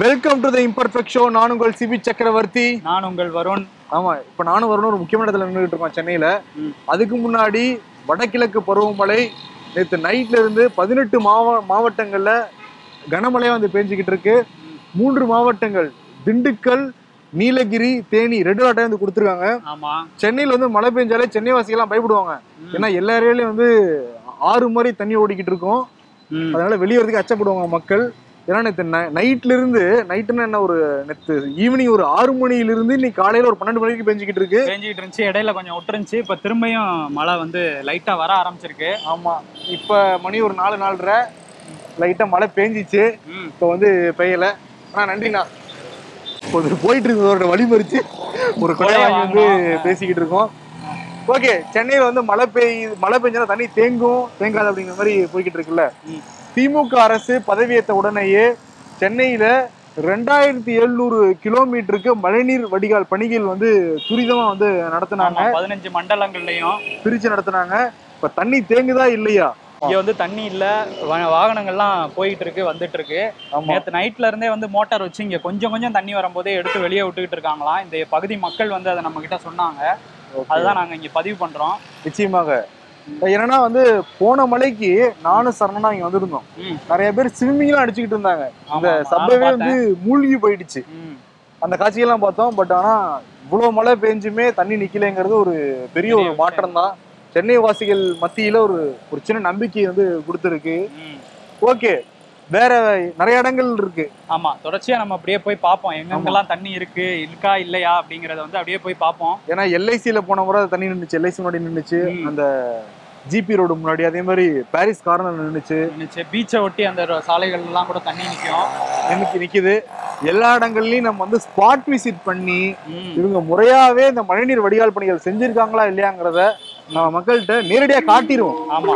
Welcome to the imperfect show நான் உங்கள் CP சக்கரவர்த்தி. நான் உங்கள் வருண். ஆமா இப்ப நானும் வரணும் ஒரு முக்கியமான இடத்துல நின்றுட்டு இருக்கோம் சென்னையில. அதுக்கு முன்னாடி வடகிழக்கு பருவமழை நேற்று நைட்ல இருந்து பதினெட்டு மாவ மாவட்டங்கள்ல கனமழையா வந்து பேஞ்சுக்கிட்டு இருக்கு. மூன்று மாவட்டங்கள் திண்டுக்கல் நீலகிரி தேனி ரெட் அலர்ட்டே வந்து கொடுத்துருக்காங்க. ஆமா. சென்னையில வந்து மழை பெஞ்சாலே சென்னை வாசிகள்லாம் பயப்படுவாங்க. ஏன்னா எல்லா ஏரியாலையும் வந்து ஆறு மாதிரி தண்ணி ஓடிக்கிட்டு இருக்கும். அதனால வெளியே வரதுக்கு அச்சப்படுவாங்க மக்கள். ஏன்னா நேற்று நைட்ல இருந்து நைட்டுன்னு என்ன ஒரு நேற்று ஈவினிங் ஒரு ஆறு மணியில இருந்து இன்னைக்கு காலையில ஒரு பன்னெண்டு மணிக்கு பெஞ்சுக்கிட்டு இருக்கு. பேஞ்சிக்கிட்டு இருந்துச்சு இடையில கொஞ்சம் விட்டுருந்துச்சு இப்ப திரும்பியும் மழை வந்து லைட்டா வர ஆரம்பிச்சிருக்கு. ஆமா. இப்ப மணி ஒரு நாலு நாலரை லைட்டா மழை பேஞ்சிச்சு. இப்போ வந்து பெய்யல. ஆனா நன்றிண்ணா. ஒரு போயிட்டு இருந்ததோட வழி மறிச்சு ஒரு கொடை வாங்கி. வந்து. பேசிக்கிட்டு இருக்கோம். ஓகே சென்னையில வந்து மழை பெய்யுது மழை பெஞ்சா தண்ணி தேங்கும் தேங்காது அப்படிங்கிற மாதிரி போய்கிட்டு இருக்குல்ல. திமுக அரசு பதவியேற்ற உடனேயே சென்னையில ரெண்டாயிரத்தி எழுநூறு கிலோமீட்டருக்கு மழைநீர் வடிகால் பணிகள் வந்து துரிதமா வந்து நடத்துனாங்க. பதினஞ்சு மண்டலங்கள்லயும். பிரிச்சு நடத்துனாங்க. இப்ப தண்ணி தேங்குதா இல்லையா? இங்க வந்து தண்ணி இல்ல. வாகனங்கள்லாம் போயிட்டு இருக்கு வந்துட்டு இருக்கு நேத்து நைட்ல இருந்தே வந்து மோட்டார் வச்சு இங்க கொஞ்சம் கொஞ்சம் தண்ணி வரும்போதே எடுத்து வெளியே விட்டுக்கிட்டு இருக்காங்களாம். இந்த பகுதி மக்கள் வந்து அதை நம்ம கிட்ட சொன்னாங்க. அதுதான் நாங்க இங்க பதிவு பண்றோம். நிச்சயமாக. என்னன்னா வந்து போன மலைக்கு நானும் சரணனா இங்க வந்திருந்தோம். நிறைய பேர் ஸ்விம்மிங்லாம் அடிச்சுக்கிட்டு இருந்தாங்க ஆமா. சப்பவே வந்து மூழ்கி போயிடுச்சு. அந்த காட்சியெல்லாம் பார்த்தோம் பட் ஆனா இவ்வளவு மழை பெஞ்சுமே தண்ணி நிக்கலைங்கிறது ஒரு பெரிய ஒரு மாற்றம் தான் சென்னை வாசிகள் மத்தியில ஒரு ஒரு சின்ன நம்பிக்கை வந்து கொடுத்துருக்கு. ஓகே வேற நிறைய இடங்கள் இருக்கு. ஆமா தொடர்ச்சியா நம்ம அப்படியே போய் பார்ப்போம். எங்கெங்கெல்லாம் தண்ணி இருக்கு இருக்கா இல்லையா அப்படிங்கறத வந்து அப்படியே போய் பார்ப்போம். ஏன்னா எல்ஐசியில போன முறை தண்ணி நின்றுச்சு எல்ஐசி முன்னாடி நின்றுச்சு. அந்த ஜிபி ரோடு முன்னாடி அதே மாதிரி பாரிஸ் கார்னர் நின்றுச்சு இருந்துச்சு பீச்சை ஒட்டி அந்த ரோ- சாலைகள் எல்லாம் கூட தண்ணி நிக்கும். நினைச்சு நிக்குது. எல்லா இடங்கள்லயும் நம்ம வந்து ஸ்பாட் விசிட் பண்ணி. இவங்க முறையாவே இந்த மழைநீர் வடிகால் பணிகள் செஞ்சிருக்காங்களா இல்லையாங்கிறத நம்ம மக்கள்கிட்ட நேரடியா காட்டிடுவோம் ஆமா.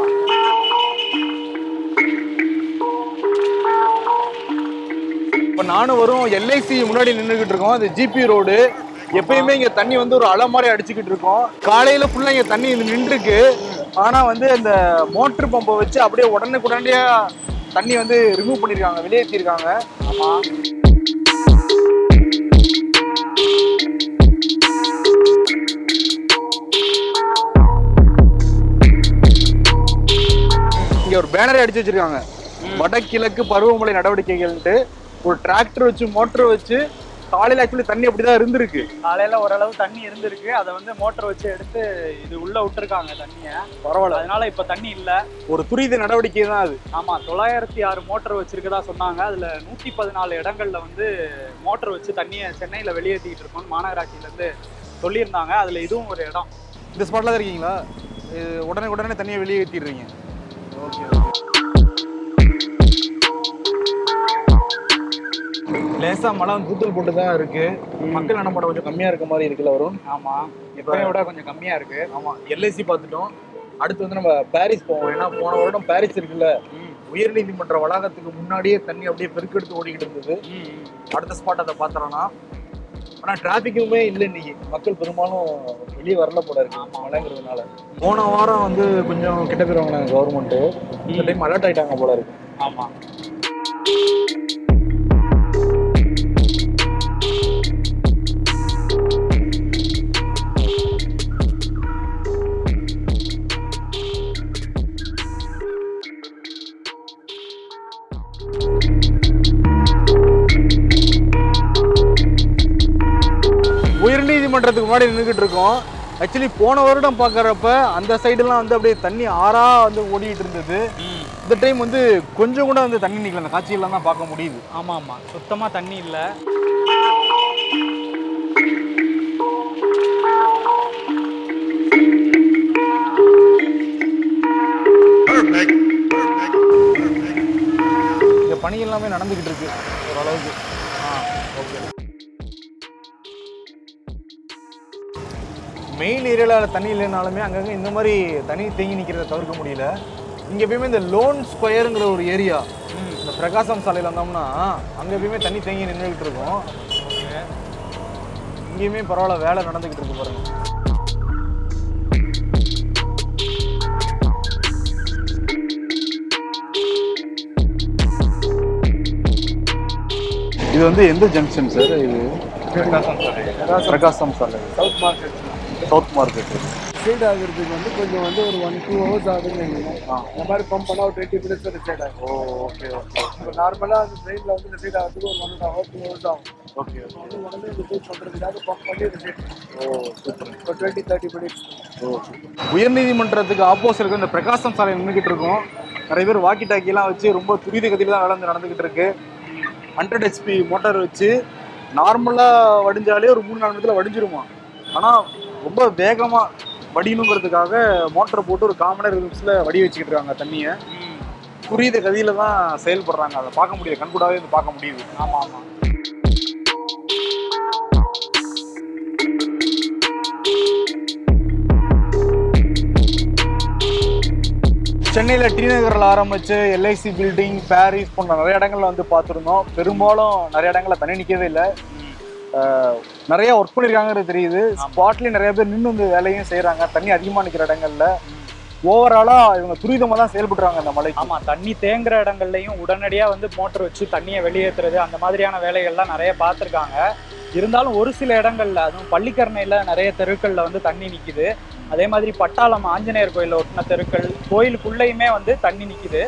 இப்ப நானும் வரும் எல்ஐசி முன்னாடி நின்றுகிட்டு இருக்கோம். அது ஜிபி ரோடு எப்பயுமே இங்க தண்ணி வந்து ஒரு அலை மாதிரி அடிச்சுக்கிட்டு இருக்கோம். காலையில ஃபுல்லா இங்க தண்ணி நின்றுருக்கு. ஆனா வந்து அந்த மோட்டர் பம்பை வச்சு அப்படியே உடனுக்குடனடியா தண்ணி வந்து ரிமூவ் பண்ணிருக்காங்க வெளியேற்றிருக்காங்க ஆமா. இங்க ஒரு பேனரே அடிச்சு வச்சிருக்காங்க. வடகிழக்கு பருவமழை நடவடிக்கைகள்ட்டு ஒரு டிராக்டர் வச்சு மோட்டர் வச்சு காலையில ஆக்சுவலி தண்ணி அப்படிதான் இருந்திருக்கு. காலையில ஓரளவு தண்ணி இருந்திருக்கு. அதை வந்து மோட்டர் வச்சு எடுத்து இது உள்ள விட்டுருக்காங்க தண்ணிய. பரவாயில்ல. அதனால இப்ப தண்ணி இல்ல. ஒரு துரித நடவடிக்கை தான் அது. ஆமா தொள்ளாயிரத்தி ஆறு மோட்டர் வச்சிருக்கதா சொன்னாங்க. அதுல நூத்தி பதினாலு இடங்கள்ல வந்து மோட்டர் வச்சு தண்ணியை சென்னையில வெளியேற்றிக்கிட்டு இருக்கோம்னு மாநகராட்சியில இருந்து சொல்லியிருந்தாங்க. அதுல இதுவும் ஒரு இடம். இந்த ஸ்பாட்ல தான் இருக்கீங்களா? இது உடனே உடனே தண்ணியை வெளியே ஏற்றிடுறீங்க ஓகே. லேசா மழை வந்து தூத்தல் போட்டு தான் இருக்கு. மக்கள் நடமாட்டம் கொஞ்சம் கம்மியா இருக்க மாதிரி இருக்குல்ல வரும் ஆமா. எப்பயும் விட கொஞ்சம் கம்மியா இருக்கு. ஆமா. எல்ஐசி பார்த்துட்டோம். அடுத்து வந்து நம்ம பாரிஸ் போவோம். ஏன்னா போன வருடம் பாரிஸ் இருக்குல்ல. ம், உயர்நீதிமன்ற வளாகத்துக்கு முன்னாடியே தண்ணி அப்படியே பெருக்கெடுத்து ஓடிக்கிட்டு இருந்தது. அடுத்த ஸ்பாட் அதை பார்த்தோம்னா ஆனா டிராபிக்குமே இல்லை இன்னைக்கு. மக்கள் பெரும்பாலும் வெளியே வரல போல இருக்கு. மழைங்கிறதுனால. போன வாரம் வந்து கொஞ்சம் கிட்ட போயிருவாங்க கவர்மெண்ட் இந்த டைம் அலர்ட் ஆயிட்டாங்க போல இருக்கு. ஆமா. முன்னாடி நின்றுக்கிட்டு இருக்கோம். ஆக்சுவலி போன வருடம் பார்க்கறப்ப அந்த சைடுலாம் வந்து அப்படியே தண்ணி ஆறா வந்து ஓடிட்டு இருந்தது. ம். இந்த டைம் வந்து கொஞ்சம் கூட வந்து தண்ணி நிக்கல. அந்த காட்சியெல்லாம் தான் பார்க்க முடியுது. ஆமா ஆமா. சுத்தமா தண்ணி இல்ல. இந்த பணி எல்லாமே நடந்துகிட்டு இருக்கு. ஓரளவுக்கு. மெயின் ஏரியாவில் தண்ணி இல்லைனாலுமே அங்கங்கே இந்த மாதிரி தண்ணி தேங்கி நிற்கிறத தவிர்க்க முடியல. இங்கே எப்பயுமே இந்த லோன் ஸ்கொயருங்கிற ஒரு ஏரியா இந்த பிரகாசம் சாலையில் வந்தோம்னா அங்கே எப்பயுமே தண்ணி தேங்கி நின்றுக்கிட்டு இருக்கும். இங்கேயுமே பரவாயில்ல வேலை நடந்துக்கிட்டு இருக்கு பாருங்க. இது வந்து எந்த ஜங்ஷன் சார் இது? பிரகாசம் சாலை. South market south market. Side ஆகுறதுக்கு வந்து கொஞ்சம் வந்து ஒரு ஒன் டூ ஹவர்ஸ் ஆகுதுன்னு வைங்களேன் இந்த மாதிரி பம்ப் பண்ணால் ஒரு டுவெண்ட்டி மினிட்ஸ் ஒரு சைட் ஆகும். ஓ ஓகே ஓகே இப்போ நார்மலாக அந்த ட்ரெயினில் வந்து இந்த சைட் ஆகிறதுக்கு ஒரு ஒன் ஹவர் டூ ஹவர்ஸ் ஆகும். ஓகே வந்து உடனே இந்த சைட் பண்ணுறதுக்காக பம்ப் பண்ணி இந்த சைட் ஓ சூப்பர் ஒரு டுவெண்ட்டி தேர்ட்டி மினிட்ஸ் உயர்நீதிமன்றத்துக்கு ஆப்போசிட் இருக்க. இந்த பிரகாசம் சாலை நின்றுக்கிட்டு இருக்கோம். நிறைய பேர் வாக்கி டாக்கிலாம் வச்சு ரொம்ப துரித கதியில் தான் வேலை வந்து நடந்துகிட்டு இருக்கு. ஹண்ட்ரட் ஹெச்பி மோட்டார் வச்சு நார்மலாக வடிஞ்சாலே ஒரு மூணு நாலு நிமிஷத்தில் வடிஞ்சிருமா? ஆனால் ரொம்ப வேகமாக வடியணுங்கிறதுக்காக மோட்டரை போட்டு ஒரு காமனர் நிமிஷத்தில் வடி வச்சுக்கிட்டு இருக்காங்க தண்ணியை. துரித கதியில தான் செயல்படுறாங்க. அதை பார்க்க முடியுது. கண்கூடாவே வந்து பார்க்க முடியுது. ஆமா ஆமா. சென்னையில் டி நகரில் ஆரம்பிச்சு எல்ஐசி பில்டிங் பாரிஸ் போன்ற நிறைய இடங்கள்ல வந்து பார்த்துருந்தோம். பெரும்பாலும் நிறைய இடங்கள்ல தண்ணி நிற்கவே இல்லை. நிறைய ஒர்க் பண்ணியிருக்காங்கிறது தெரியுது. ஸ்பாட்லேயும் நிறைய பேர் நின்று வந்து வேலையும் செய்கிறாங்க தண்ணி அதிகமாக நிற்கிற இடங்கள்ல. ஓவராலாக இவங்க துரிதமாக தான் செயல்படுறாங்க அந்த மலைக்கு. ஆமா தண்ணி தேங்குற இடங்கள்லயும் உடனடியா வந்து மோட்டர் வச்சு தண்ணியை வெளியேற்றுறது அந்த மாதிரியான வேலைகள்லாம் நிறைய பார்த்துருக்காங்க. இருந்தாலும் ஒரு சில இடங்கள்ல அதுவும் பள்ளிக்கரணையில நிறைய தெருக்கள்ல வந்து தண்ணி நிக்குது. அதே மாதிரி பட்டாளம் ஆஞ்சநேயர் கோயில்ல ஒட்டின தெருக்கள் கோயிலுக்குள்ளேயுமே வந்து தண்ணி நிக்குது.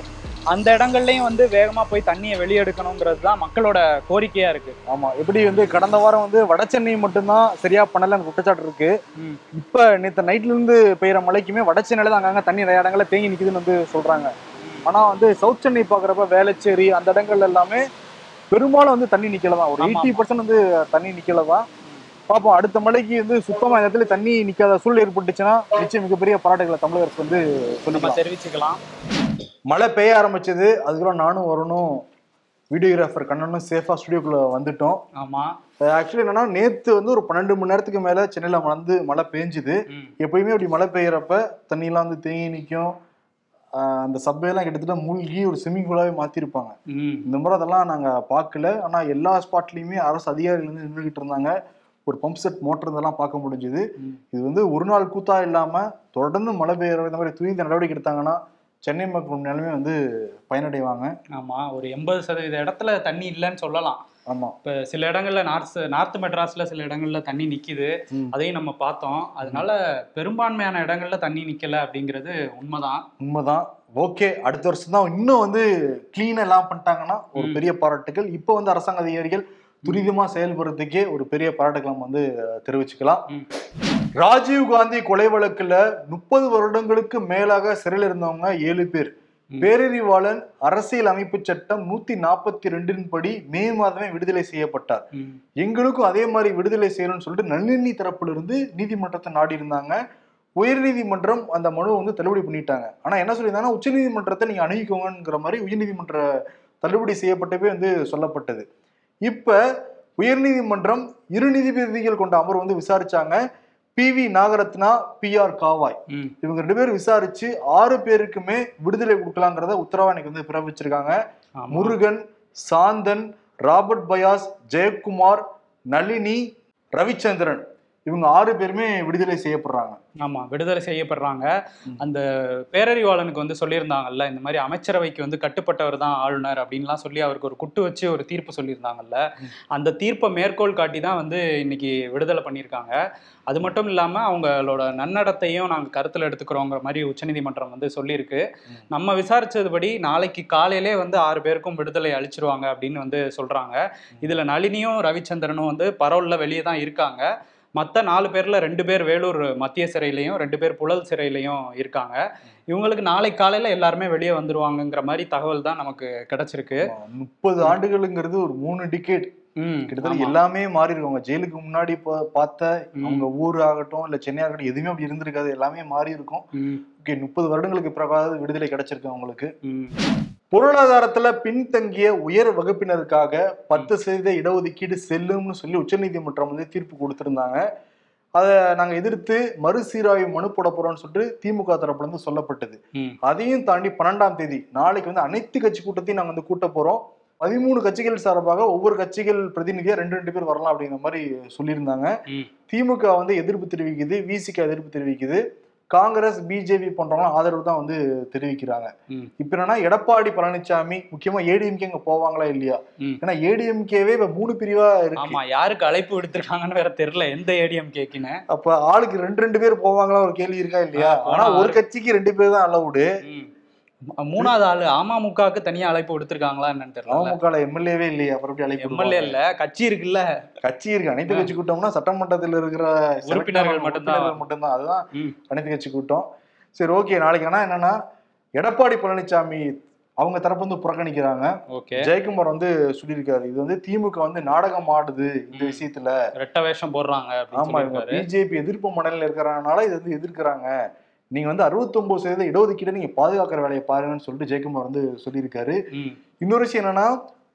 அந்த இடங்கள்லயும் வந்து வேகமா போய் தண்ணியை வெளியெடுக்கணுங்கிறது தான் மக்களோட கோரிக்கையா இருக்கு. ஆமா எப்படி வந்து கடந்த வாரம் வந்து வட சென்னை மட்டும்தான் சரியா பண்ணலன்னு குற்றச்சாட்டு இருக்கு. இப்ப நேற்று நைட்ல இருந்து பெய்யற மழைக்குமே வட சென்னையில தான் அங்கங்க தண்ணி நிறைய இடங்கள்ல தேங்கி நிக்குதுன்னு வந்து சொல்றாங்க. ஆனா வந்து சவுத் சென்னை பாக்குறப்ப வேளச்சேரி அந்த இடங்கள்ல எல்லாமே பெரும்பாலும் வந்து தண்ணி நிக்கல தான் ஒரு எயிட்டி பர்சன்ட் வந்து தண்ணி நிக்கல தான் பார்ப்போம் அடுத்த மழைக்கு வந்து சுத்தமா இந்த இடத்துல தண்ணி நிக்காத சூழல் ஏற்பட்டுச்சுன்னா நிச்சயம் மிகப்பெரிய பாராட்டுகளை தமிழக அரசு வந்து சொல்லிக்கலாம். தெரிவிச்சுக்கலாம். மழை பெய்ய ஆரம்பிச்சது அதுக்குள்ள நானும் வரணும் வீடியோகிராஃபர் கண்ணனும் சேஃபா ஸ்டுடியோக்குள்ள வந்துட்டோம். ஆமா. ஆக்சுவலி என்னன்னா நேத்து வந்து ஒரு பன்னெண்டு மணி நேரத்துக்கு மேல சென்னையில வந்து மழை பெஞ்சுது. எப்பயுமே அப்படி மழை பெய்யறப்ப தண்ணியெல்லாம் வந்து தேங்கி நிற்கும் அந்த சப்பையெல்லாம் கிட்டத்தட்ட மூழ்கி ஒரு ஸ்விம்மிங் பூலாவே மாத்திருப்பாங்க. ம். இந்த முறை அதெல்லாம் நாங்க பார்க்கல. ஆனா எல்லா ஸ்பாட்லயுமே அரசு அதிகாரிகள் வந்து நின்றுகிட்டு இருந்தாங்க. ஒரு பம்ப் செட் மோட்டர் இதெல்லாம் பார்க்க முடிஞ்சுது. இது வந்து ஒரு நாள் கூத்தா இல்லாம தொடர்ந்து மழை பெய்யற இந்த மாதிரி துணிந்த நடவடிக்கை எடுத்தாங்கன்னா சென்னை மக்கள் நிலைமை வந்து பயனடைவாங்க. ஆமா ஒரு எண்பது சதவீத இடத்துல தண்ணி இல்லைன்னு சொல்லலாம். ஆமா. இப்போ சில இடங்கள்ல நார்த் நார்த் மெட்ராஸ்ல சில இடங்கள்ல தண்ணி நிக்குது. ம். அதையும் நம்ம பார்த்தோம். அதனால பெரும்பான்மையான இடங்கள்ல தண்ணி நிக்கல அப்படிங்கிறது உண்மைதான். உண்மைதான். ஓகே அடுத்த வருஷம் தான் இன்னும் வந்து கிளீனா எல்லாம் பண்ணிட்டாங்கன்னா ஒரு. பெரிய பாராட்டுகள். இப்போ வந்து அரசாங்க அதிகாரிகள் துரிதமா செயல்படுறதுக்கே ஒரு பெரிய பாராட்டுகள் நம்ம வந்து தெரிவிச்சுக்கலாம். ராஜீவ் காந்தி கொலை வழக்குல முப்பது வருடங்களுக்கு மேலாக சிறையில் இருந்தவங்க ஏழு பேர். பேரறிவாளன் அரசியல் அமைப்பு சட்டம் நூத்தி நாற்பத்தி ரெண்டின் படி மே மாதமே விடுதலை செய்யப்பட்டார். எங்களுக்கும் அதே மாதிரி விடுதலை செய்யணும்னு சொல்லிட்டு நளினி தரப்புல இருந்து நீதிமன்றத்தை நாடி இருந்தாங்க உயர்நீதிமன்றம் அந்த மனுவை வந்து தள்ளுபடி பண்ணிட்டாங்க ஆனா என்ன சொல்லியிருந்தாங்கன்னா உச்சநீதிமன்றத்தை நீங்க அணுகிக்கோங்கிற மாதிரி உயர்நீதிமன்ற தள்ளுபடி செய்யப்பட்டவே வந்து சொல்லப்பட்டது இப்ப உயர்நீதிமன்றம் இரு நீதிபதிகள் கொண்ட அமர்வு வந்து விசாரிச்சாங்க B V Nagarathna B R Gavai. இவங்க ரெண்டு பேரும் விசாரிச்சு ஆறு பேருக்குமே விடுதலை கொடுக்கலாங்கிறத உத்தரவா இன்னைக்கு வந்து பிறப்பிச்சிருக்காங்க. முருகன் சாந்தன் ராபர்ட் பயாஸ் ஜெயக்குமார் நளினி ரவிச்சந்திரன் இவங்க ஆறு பேருமே விடுதலை செய்யப்படுறாங்க. ஆமா விடுதலை செய்யப்படுறாங்க. அந்த பேரறிவாளனுக்கு வந்து சொல்லியிருந்தாங்கல்ல இந்த மாதிரி அமைச்சரவைக்கு வந்து கட்டுப்பட்டவர் தான் ஆளுநர் அப்படின்லாம் சொல்லி அவருக்கு ஒரு குட்டு வச்சு ஒரு தீர்ப்பு சொல்லியிருந்தாங்கல்ல. அந்த தீர்ப்பை மேற்கோள் காட்டி தான் வந்து இன்னைக்கு விடுதலை பண்ணியிருக்காங்க. அது மட்டும் இல்லாம அவங்களோட நன்னடத்தையும் நாங்க கருத்துல எடுத்துக்கிறோங்கிற மாதிரி உச்சநீதிமன்றம் வந்து சொல்லியிருக்கு. நம்ம விசாரிச்சதுபடி நாளைக்கு காலையிலே வந்து ஆறு பேருக்கும் விடுதலை அளிச்சிருவாங்க அப்படின்னு வந்து சொல்றாங்க. இதுல நளினியும் ரவிச்சந்திரனும் வந்து பரோல்ல வெளியே தான் இருக்காங்க. மற்ற நாலு பேர்ல ரெண்டு பேர் வேலூர் மத்திய சிறையிலையும் ரெண்டு பேர் புழல் சிறையிலையும் இருக்காங்க. இவங்களுக்கு நாளை காலையில எல்லாருமே வெளியே வந்துருவாங்கங்கிற மாதிரி தகவல் தான் நமக்கு கிடைச்சிருக்கு. முப்பது ஆண்டுகளுங்கிறது ஒரு மூணு டிகேட் ம், கிட்டத்தட்ட. எல்லாமே மாறி இருக்கும் அவங்க ஜெயிலுக்கு முன்னாடி பார்த்த. அவங்க ஊர் ஆகட்டும் இல்ல சென்னை ஆகட்டும் எதுவுமே அப்படி இருந்திருக்காது. எல்லாமே மாறி இருக்கும். ஓகே முப்பது வருடங்களுக்கு பிறகாவது விடுதலை கிடைச்சிருக்கு அவங்களுக்கு. பொருளாதாரத்துல பின்தங்கிய உயர் வகுப்பினருக்காக பத்து சதவீத இடஒதுக்கீடு செல்லும்னு சொல்லி உச்சநீதிமன்றம் வந்து தீர்ப்பு கொடுத்திருந்தாங்க. அதை நாங்க எதிர்த்து மறுசீராய்வு மனு போட போறோம்னு சொல்லிட்டு திமுக தரப்புல இருந்து சொல்லப்பட்டது. அதையும் தாண்டி பன்னெண்டாம் தேதி நாளைக்கு வந்து அனைத்து கட்சி கூட்டத்தையும் நாங்க வந்து கூட்ட போறோம். பதிமூணு கட்சிகள் சார்பாக ஒவ்வொரு கட்சிகள் பிரதிநிதியா ரெண்டு ரெண்டு பேர் வரலாம் அப்படிங்கிற மாதிரி சொல்லியிருந்தாங்க. திமுக வந்து எதிர்ப்பு தெரிவிக்குது விசிக எதிர்ப்பு தெரிவிக்குது. காங்கிரஸ் பிஜேபி போன்றவங்க ஆதரவு தான் வந்து தெரிவிக்கிறாங்க. இப்ப என்னன்னா எடப்பாடி பழனிசாமி முக்கியமா ஏடிஎம்கே அங்க போவாங்களா இல்லையா. ஏன்னா ஏடிஎம்கேவே இப்ப மூணு பிரிவா இருக்கு ஆமா யாருக்கு அழைப்பு விடுத்திருக்காங்கன்னு வேற தெரியல எந்த ஏடிஎம் கேக்குன்னு அப்ப ஆளுக்கு ரெண்டு ரெண்டு பேர் போவாங்களா ஒரு கேள்வி இருக்கா இல்லையா ஆனா ஒரு கட்சிக்கு ரெண்டு பேர் தான் அலவுடு. மூணாவது ஆளு அமமுகவுக்கு தனியா அழைப்பு விடுத்திருக்காங்களா என்னன்னு தெரியல. அமமுக எம்எல்ஏவே இல்லையா அப்புறம் அழைப்பு எம்எல்ஏ இல்ல கட்சி இருக்குல்ல. கட்சி இருக்கு. அனைத்து கட்சி கூட்டம்னா சட்டமன்றத்தில் இருக்கிற உறுப்பினர்கள் மட்டும்தான். மட்டும்தான். அதுதான். அனைத்து கட்சி கூட்டம். சரி ஓகே. நாளைக்கு ஆனா என்னன்னா எடப்பாடி பழனிசாமி அவங்க தரப்பு வந்து புறக்கணிக்கிறாங்க. ஜெயக்குமார் வந்து சொல்லியிருக்காரு. இது வந்து திமுக வந்து நாடகம் ஆடுது இந்த. விஷயத்துல. ரெட்ட வேஷம் போடுறாங்க ஆமா இவங்க பிஜேபி எதிர்ப்பு மனநில இருக்கிறனால இது வந்து எதிர்க்கிறாங்க. நீங்க வந்து 69% சதவீத இடஒதுக்கீடு நீங்க பாதுகாக்கிற வேலையை பாருங்கன்னு சொல்லிட்டு ஜெயக்குமார் வந்து சொல்லியிருக்காரு. இன்னொரு விஷயம் என்னன்னா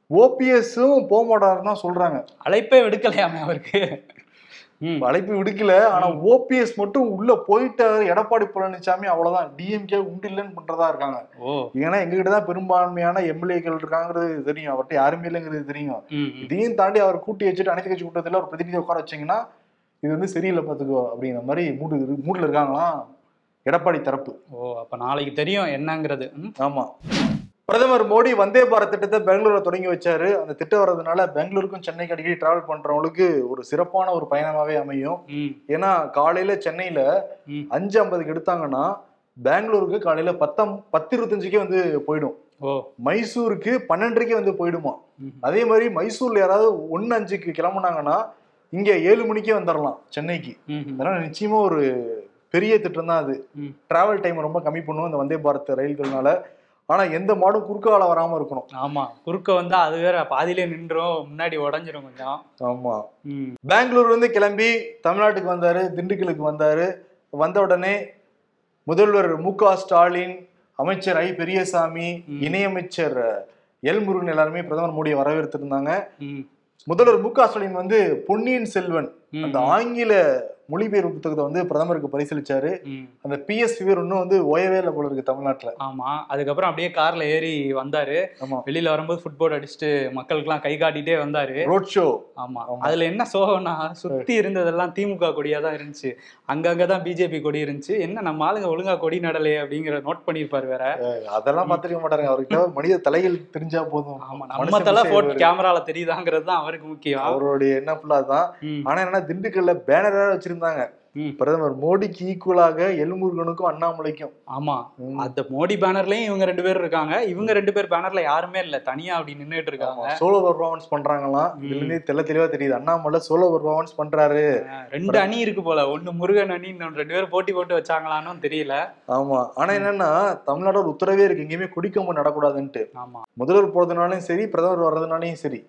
ஓபிஎஸும் போக மாட்டாருன்னு தான் சொல்றாங்க. அழைப்பே விடுக்கலையாமே அவருக்கு. அழைப்பு விடுக்கல ஆனா ஓபிஎஸ் மட்டும் உள்ள போயிட்டாரு எடப்பாடி பழனிசாமி அவ்வளவுதான். டிஎம்கே உண்டு இல்லைன்னு பண்றதா இருக்காங்க. ஏன்னா எங்ககிட்ட தான் பெரும்பான்மையான எம்எல்ஏக்கள் இருக்காங்கிறது தெரியும். அவர்கிட்ட யாருமே இல்லைங்கிறது தெரியும். இதையும் தாண்டி அவர் கூட்டி வச்சுட்டு அனைத்து கட்சி கூட்டத்துல ஒரு பிரதிநிதி உட்கார வச்சீங்கன்னா இது வந்து சரியில்லை பாத்துக்கோ அப்படிங்கிற மாதிரி மூடு மூடுல இருக்காங்களாம். எடப்பாடி தரப்பு ஓ அப்ப நாளைக்கு தெரியும் என்னங்கிறது ம். ஆமா பிரதமர் மோடி வந்தே பாரத் திட்டத்தை பெங்களூர்ல தொடங்கி வச்சாரு அந்த திட்டம் வர்றதுனால பெங்களூருக்கும் சென்னைக்கு அடிக்கடி டிராவல் பண்றவங்களுக்கு ஒரு சிறப்பான ஒரு பயணமாவே அமையும். ஏன்னா காலையில சென்னையில. அஞ்சு ஐம்பதுக்கு எடுத்தாங்கன்னா பெங்களூருக்கு காலையில பத்தம் பத்து இருபத்தஞ்சுக்கே வந்து போயிடும் மைசூருக்கு பன்னெண்டரைக்கே வந்து போயிடுமா. அதே மாதிரி மைசூர்ல யாராவது ஒன்னு அஞ்சுக்கு கிளம்புனாங்கன்னா இங்க ஏழு மணிக்கே வந்துடலாம் சென்னைக்கு. அதனால நிச்சயமா ஒரு பெரிய திட்டம் தான் அது. டிராவல் டைம் ரொம்ப கம்மி பண்ணும் இந்த வந்தே பாரத் ரயில்கள்னால ஆனா எந்த மாடும் குறுக்கால வராம இருக்கணும் ஆமா குறுக்க வந்தா அது வேற பாதியிலே நின்றும் முன்னாடி உடஞ்சிரும் கொஞ்சம் ஆமா. பெங்களூர்ல இருந்து கிளம்பி தமிழ்நாட்டுக்கு வந்தாரு திண்டுக்கலுக்கு வந்தாரு வந்த உடனே முதல்வர் மு க ஸ்டாலின் அமைச்சர் ஐ பெரியசாமி. இணையமைச்சர் எல் முருகன் எல்லாருமே பிரதமர் மோடியை வரவேற்றிருந்தாங்க. முதல்வர் மு க ஸ்டாலின் வந்து பொன்னியின் செல்வன். அந்த ஆங்கில மொழிபெயர்ப்பு புத்தகத்தை வந்து பிரதமருக்கு பரிசீலிச்சாரு ம். அந்த பிஎஸ் ஃபீவர் இன்னும் வந்து ஓயவே இல்லை போல இருக்கு தமிழ்நாட்டுல. ஆமா. அதுக்கப்புறம் அப்படியே கார்ல ஏறி வந்தாரு. ஆமா. வெளியில வரும்போது ஃபுட்போர்ட் அடிச்சுட்டு மக்களுக்கெல்லாம் கை காட்டிட்டே வந்தாரு. ரோட் ஷோ ஆமா. அதுல என்ன சோகம்னா சுத்தி இருந்ததெல்லாம் திமுக கொடியா தான் இருந்துச்சு. அங்கங்கதான் பிஜேபி கொடி இருந்துச்சு. என்ன நம்ம ஆளுங்க ஒழுங்கா கொடி நடலையே அப்படிங்கிற நோட் பண்ணிருப்பாரு வேற. அதெல்லாம் பாத்துக்க மாட்டாங்க அவர்கிட்ட மனித தலைகள் தெரிஞ்சா போதும். ஆமா. நம்ம தலை போட்டு. கேமரால தெரியுதாங்கிறது தான் அவருக்கு முக்கியம். அவருடைய என்ன ஃபுல்லா தான். ஆனா என்ன திண்டுக்கல்ல பேனர் வச்சிருந்தாங்க. பிரதமர் மோடிக்கு ஈக்குவலாக எல்முருகனுக்கும் அண்ணாமலைக்கும். ஆமா. அந்த மோடி பேனர்லயும் இவங்க ரெண்டு பேர் இருக்காங்க. இவங்க ரெண்டு பேர் பேனர்ல யாருமே இல்ல. தனியா அப்படி நின்னுட்டு இருக்காங்க. சோலோ பர்ஃபார்மன்ஸ் பண்றாங்களாம். இதுல தெள்ள தெளிவா தெரியுது. அண்ணாமலை சோலோ பர்ஃபார்மன்ஸ் பண்றாரு. ரெண்டு அணி இருக்கு போல. ஒண்ணு முருகன் அணி இன்னொன்னு ரெண்டு பேரும் போட்டி போட்டு வச்சாங்களான்னு தெரியல. ஆமா. ஆனா என்னன்னா தமிழ்நாடு ஒரு உத்தரவே இருக்கு. எங்கேயுமே கொடிக்கம்பம் நடக்கூடாதுன்ட்டு. ஆமா. முதல்வர் போறதுனாலையும் சரி பிரதமர் வர்றதுனாலையும் சரி.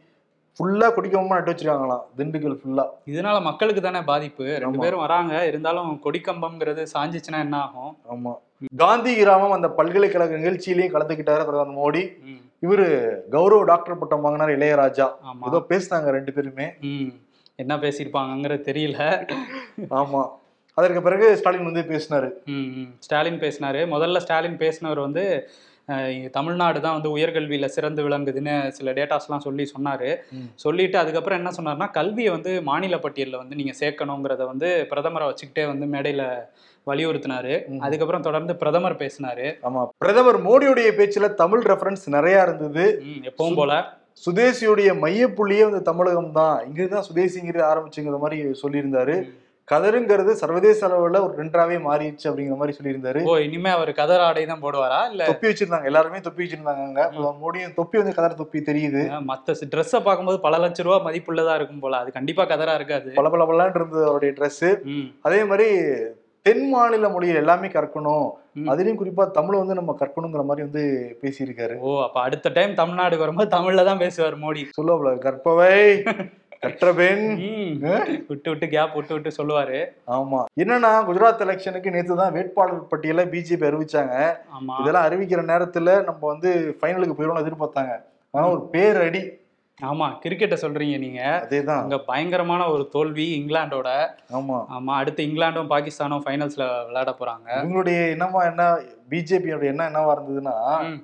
ஃபுல்லா கொடிக்கம்பமா நட்டு வச்சிருக்காங்களாம் திண்டுக்கல் ஃபுல்லா இதனால மக்களுக்கு தானே பாதிப்பு. ரெண்டு. பேரும் வராங்க. இருந்தாலும் கொடிக்கம்பம்ங்கிறது சாஞ்சிச்சுன்னா என்ன ஆகும்? ஆமா. காந்தி கிராமம் அந்த பல்கலைக்கழக நிகழ்ச்சியிலையும் கலந்துக்கிட்டாரு பிரதமர் மோடி. இவரு கௌரவ டாக்டர் பட்டம் வாங்கினார் இளையராஜா. ஏதோ பேசினாங்க ரெண்டு பேருமே. என்ன பேசியிருப்பாங்கங்கிறது தெரியல. ஆமா. அதற்கு பிறகு ஸ்டாலின் வந்து பேசினாரு. ஸ்டாலின் பேசினாரு. முதல்ல ஸ்டாலின் பேசினவர் வந்து தமிழ்நாடு தான் வந்து உயர்கல்வியில சிறந்து விளங்குதுன்னு சில டேட்டாஸ்லாம் சொல்லி சொன்னாரு. சொல்லிட்டு அதுக்கப்புறம் என்ன சொன்னார்னா கல்வியை வந்து மாநில பட்டியலில் வந்து நீங்க சேர்க்கணுங்கிறத வந்து பிரதமரை வச்சுக்கிட்டே வந்து மேடையில வலியுறுத்தினாரு. அதுக்கப்புறம் தொடர்ந்து பிரதமர் பேசினாரு. ஆமா பிரதமர் மோடியுடைய பேச்சுல தமிழ் ரெஃபரன்ஸ் நிறைய இருந்தது. எப்பவும் போல. சுதேசியுடைய மையப்புள்ளியே வந்து தமிழகம் தான் இங்கிருந்துதான் சுதேசிங்கிறது ஆரம்பிச்சுங்கிற மாதிரி சொல்லியிருந்தாரு. கதருங்கிறது சர்வதேச அளவுல ஒரு ட்ரெண்டாவே மாறிடுச்சு அப்படிங்கிற மாதிரி சொல்லியிருந்தாரு. ஓ இனிமே அவர் கதர் ஆடை தான் போடுவாரா? இல்ல தொப்பி வச்சிருந்தாங்க. எல்லாருமே தொப்பி வச்சிருந்தாங்க மோடியும் தொப்பி வந்து கதர் தொப்பி தெரியுது. மற்ற ட்ரெஸ்ஸை பார்க்கும்போது பல லட்ச ரூபா மதிப்புள்ளதா இருக்கும் போல. அது கண்டிப்பா கதரா இருக்காது. பல பல பலன்னு இருந்தது அவருடைய ம், அதே மாதிரி தென் மாநில மொழிகள் எல்லாமே கற்கணும். அதுலயும் குறிப்பா தமிழ் வந்து நம்ம கற்கணுங்கிற மாதிரி வந்து பேசியிருக்காரு. ஓ அப்ப அடுத்த டைம் தமிழ்நாடுக்கு வரும்போது தமிழ்ல தான் பேசுவார் மோடி. சொல்லுவாப்ல கற்பவை. கற்ற பெண் ம், ஆ? விட்டு விட்டு கேப் விட்டு விட்டு சொல்லுவாரு. ஆமா. என்னன்னா குஜராத் எலெக்ஷனுக்கு நேத்து தான் வேட்பாளர் பட்டியலை பிஜேபி அறிவிச்சாங்க. இதெல்லாம் அறிவிக்கிற நேரத்துல நம்ம வந்து ஃபைனலுக்கு போயிடும்னு எதிர்பார்த்தாங்க. ஆனா ஒரு பேரடி. ஆமா கிரிக்கெட்டை சொல்றீங்க நீங்க. அதேதான். அங்க பயங்கரமான ஒரு தோல்வி இங்கிலாந்தோட ஆமா. ஆமா அடுத்து இங்கிலாந்தும் பாகிஸ்தானும் ஃபைனல்ஸ்ல விளையாட போறாங்க. இவங்களுடைய என்னமா என்ன பிஜேபியோட எண்ணம் என்னவா இருந்ததுன்னா.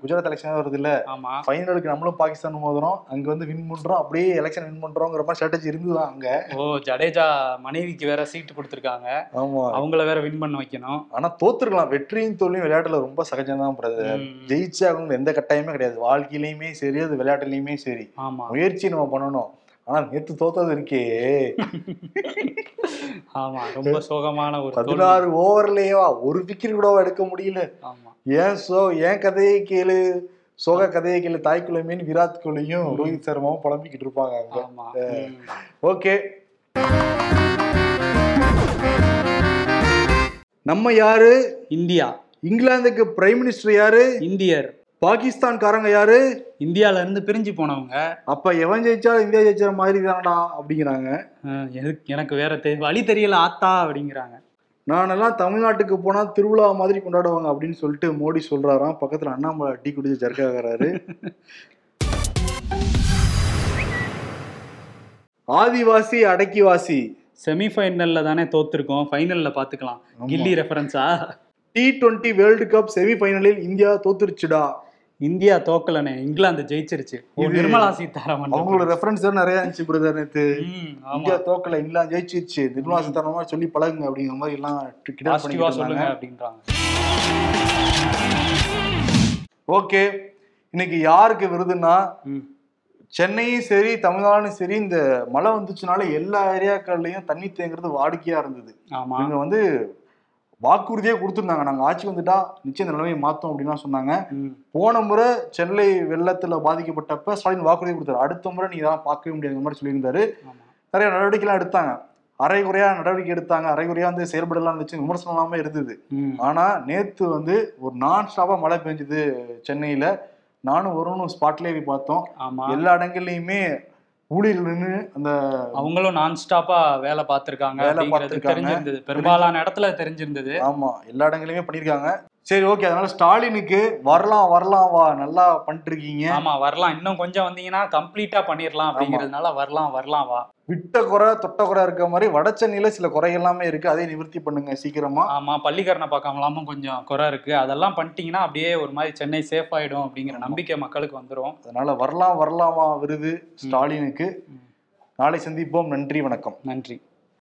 குஜராத் எலெக்ஷன் வருது இல்ல? ஃபைனலுக்கு நம்மளும் பாகிஸ்தான் மோதுறோம். அங்க வந்து வின் பண்றோம். அப்படியே எலெக்ஷன் வின் பண்றோங்கிற மாதிரி ஸ்ட்ராட்டஜி இருந்துதான் அங்க? ஓ ஜடேஜா மனைவிக்கு வேற சீட்டு கொடுத்துருக்காங்க. ஆமா. அவங்கள வேற வின் பண்ண வைக்கணும். ஆனா தோத்துருக்கலாம். வெற்றியும் தோல்வியும் விளையாட்டுல ரொம்ப சகஜம்தான் பிரதர் ம். ஜெயிச்சே ஆகணும் எந்த கட்டாயமே கிடையாது. வாழ்க்கையிலயுமே சரி அது விளையாட்டுலயுமே சரி. முயற்சி நம்ம பண்ணணும். ஆனா நேத்து தோத்தது இருக்கே. ஆமா ரொம்ப சோகமான ஒரு. பதினாறு ஓவர்லயேவா ஒரு விக்கெட் கூட எடுக்க முடியல. ஆமா. ஏன் சோ ஏன் கதையை கேளு? சோக கதையை கேளு. தாய் குலமேன்னு விராட் கோலியும் ரோஹித் சர்மாவும் புலம்பிக்கிட்டு இருப்பாங்க அங்க. ஓகே. நம்ம யாரு? இந்தியா. இங்கிலாந்துக்கு பிரைம் மினிஸ்டர் யாரு? இந்தியர். பாகிஸ்தான்காரங்க யாரு? இந்தியால இருந்து பிரிஞ்சு போனவங்க. அப்ப எவன் ஜெயிச்சாலும் இந்தியா ஜெயிச்ச மாதிரி தானடா அப்படிங்கிறாங்க. எனக்கு வேற தெ வழி தெரியல ஆத்தா அப்படிங்கிறாங்க. நானெல்லாம் தமிழ்நாட்டுக்கு போனா திருவிழா மாதிரி கொண்டாடுவாங்க அப்படின்னு சொல்லிட்டு மோடி சொல்றாராம். பக்கத்துல அண்ணாமலை டீ குடிச்சு ஜர்க்காகிறாரு. ஆதிவாசி அடக்கிவாசி. செமிஃபைனல்ல தானே தோத்துருக்கோம். ஃபைனல்ல பாத்துக்கலாம். கில்லி ரெஃபரன்ஸா டி டுவெண்ட்டி வேர்ல்டு கப் செமிஃபைனலில் இந்தியா தோத்துருச்சுடா. இந்தியா தோக்கலனே இங்கிலாந்து ஜெயிச்சிருச்சு. நிர்மலா சீதாராமன். அவங்களோட ரெஃபரன்ஸ் நிறைய இருந்துச்சு பிரதர் நேத்து. இந்தியா தோக்கல இங்கிலாந்து ஜெயிச்சிருச்சு. நிர்மலா சீதாராமன் சொல்லி பழகுங்க அப்படிங்கிற மாதிரி எல்லாம் சொல்லுங்க அப்படின்றாங்க. ஓகே. இன்னைக்கு யாருக்கு விருதுன்னா. சென்னையும் சரி தமிழ்நாடும் சரி இந்த மழை வந்துச்சுனால எல்லா ஏரியாக்கள்லயும் தண்ணி தேங்குறது வாடிக்கையா இருந்தது. இவங்க வந்து வாக்குறுதியே கொடுத்துருந்தாங்க. நாங்க ஆட்சி வந்துட்டா நிச்சயம் இந்த நிலைமையை மாத்தோம் அப்படின்லாம் சொன்னாங்க. போன முறை சென்னை வெள்ளத்துல பாதிக்கப்பட்டப்ப ஸ்டாலின் வாக்குறுதி கொடுத்தாரு. அடுத்த முறை நீங்க இதெல்லாம் பார்க்கவே முடியாத மாதிரி சொல்லியிருந்தாரு. நிறைய நடவடிக்கைலாம் எடுத்தாங்க. அரைகுறையா நடவடிக்கை எடுத்தாங்க. அரைகுறையா வந்து செயல்படலாம் இருந்துச்சு விமர்சனம் இல்லாம இருந்தது. ஆனா நேத்து வந்து ஒரு நான் ஸ்டாப்பா மழை பெஞ்சது சென்னையில. நானும் வரும்னு ஸ்பாட்லயே போய் பார்த்தோம். எல்லா இடங்கள்லயுமே ஊழியர்கள் நின்று அந்த அவங்களும் நான் ஸ்டாப்பா வேலை பார்த்திருக்காங்க வேலை பார்த்திருக்காங்க. தெரிஞ்சிருந்தது. பெரும்பாலான இடத்துல தெரிஞ்சிருந்தது. ஆமா எல்லா இடங்களையுமே பண்ணிருக்காங்க சரி ஓகே அதனால ஸ்டாலினுக்கு வரலாம் வரலாம் வா. நல்லா பண்ணிட்டு இருக்கீங்க ஆமா வரலாம். இன்னும் கொஞ்சம் வந்தீங்கன்னா கம்ப்ளீட்டா பண்ணிடலாம் அப்படிங்கிறதுனால வரலாம் வரலாம் வா. விட்ட குறை தொட்ட குறை இருக்க மாதிரி வட சென்னையில சில குறை எல்லாமே இருக்கு. அதை நிவர்த்தி பண்ணுங்க சீக்கிரமா. ஆமா பள்ளிக்கரணை பார்க்காமலாமும் கொஞ்சம் குறை இருக்கு. அதெல்லாம் பண்ணிட்டீங்கன்னா அப்படியே ஒரு மாதிரி சென்னை சேஃப் ஆயிடும் அப்படிங்கிற நம்பிக்கை மக்களுக்கு வந்துரும். அதனால வரலாம் வரலாமா விருது ஸ்டாலினுக்கு. நாளை சந்திப்போம். நன்றி வணக்கம். நன்றி.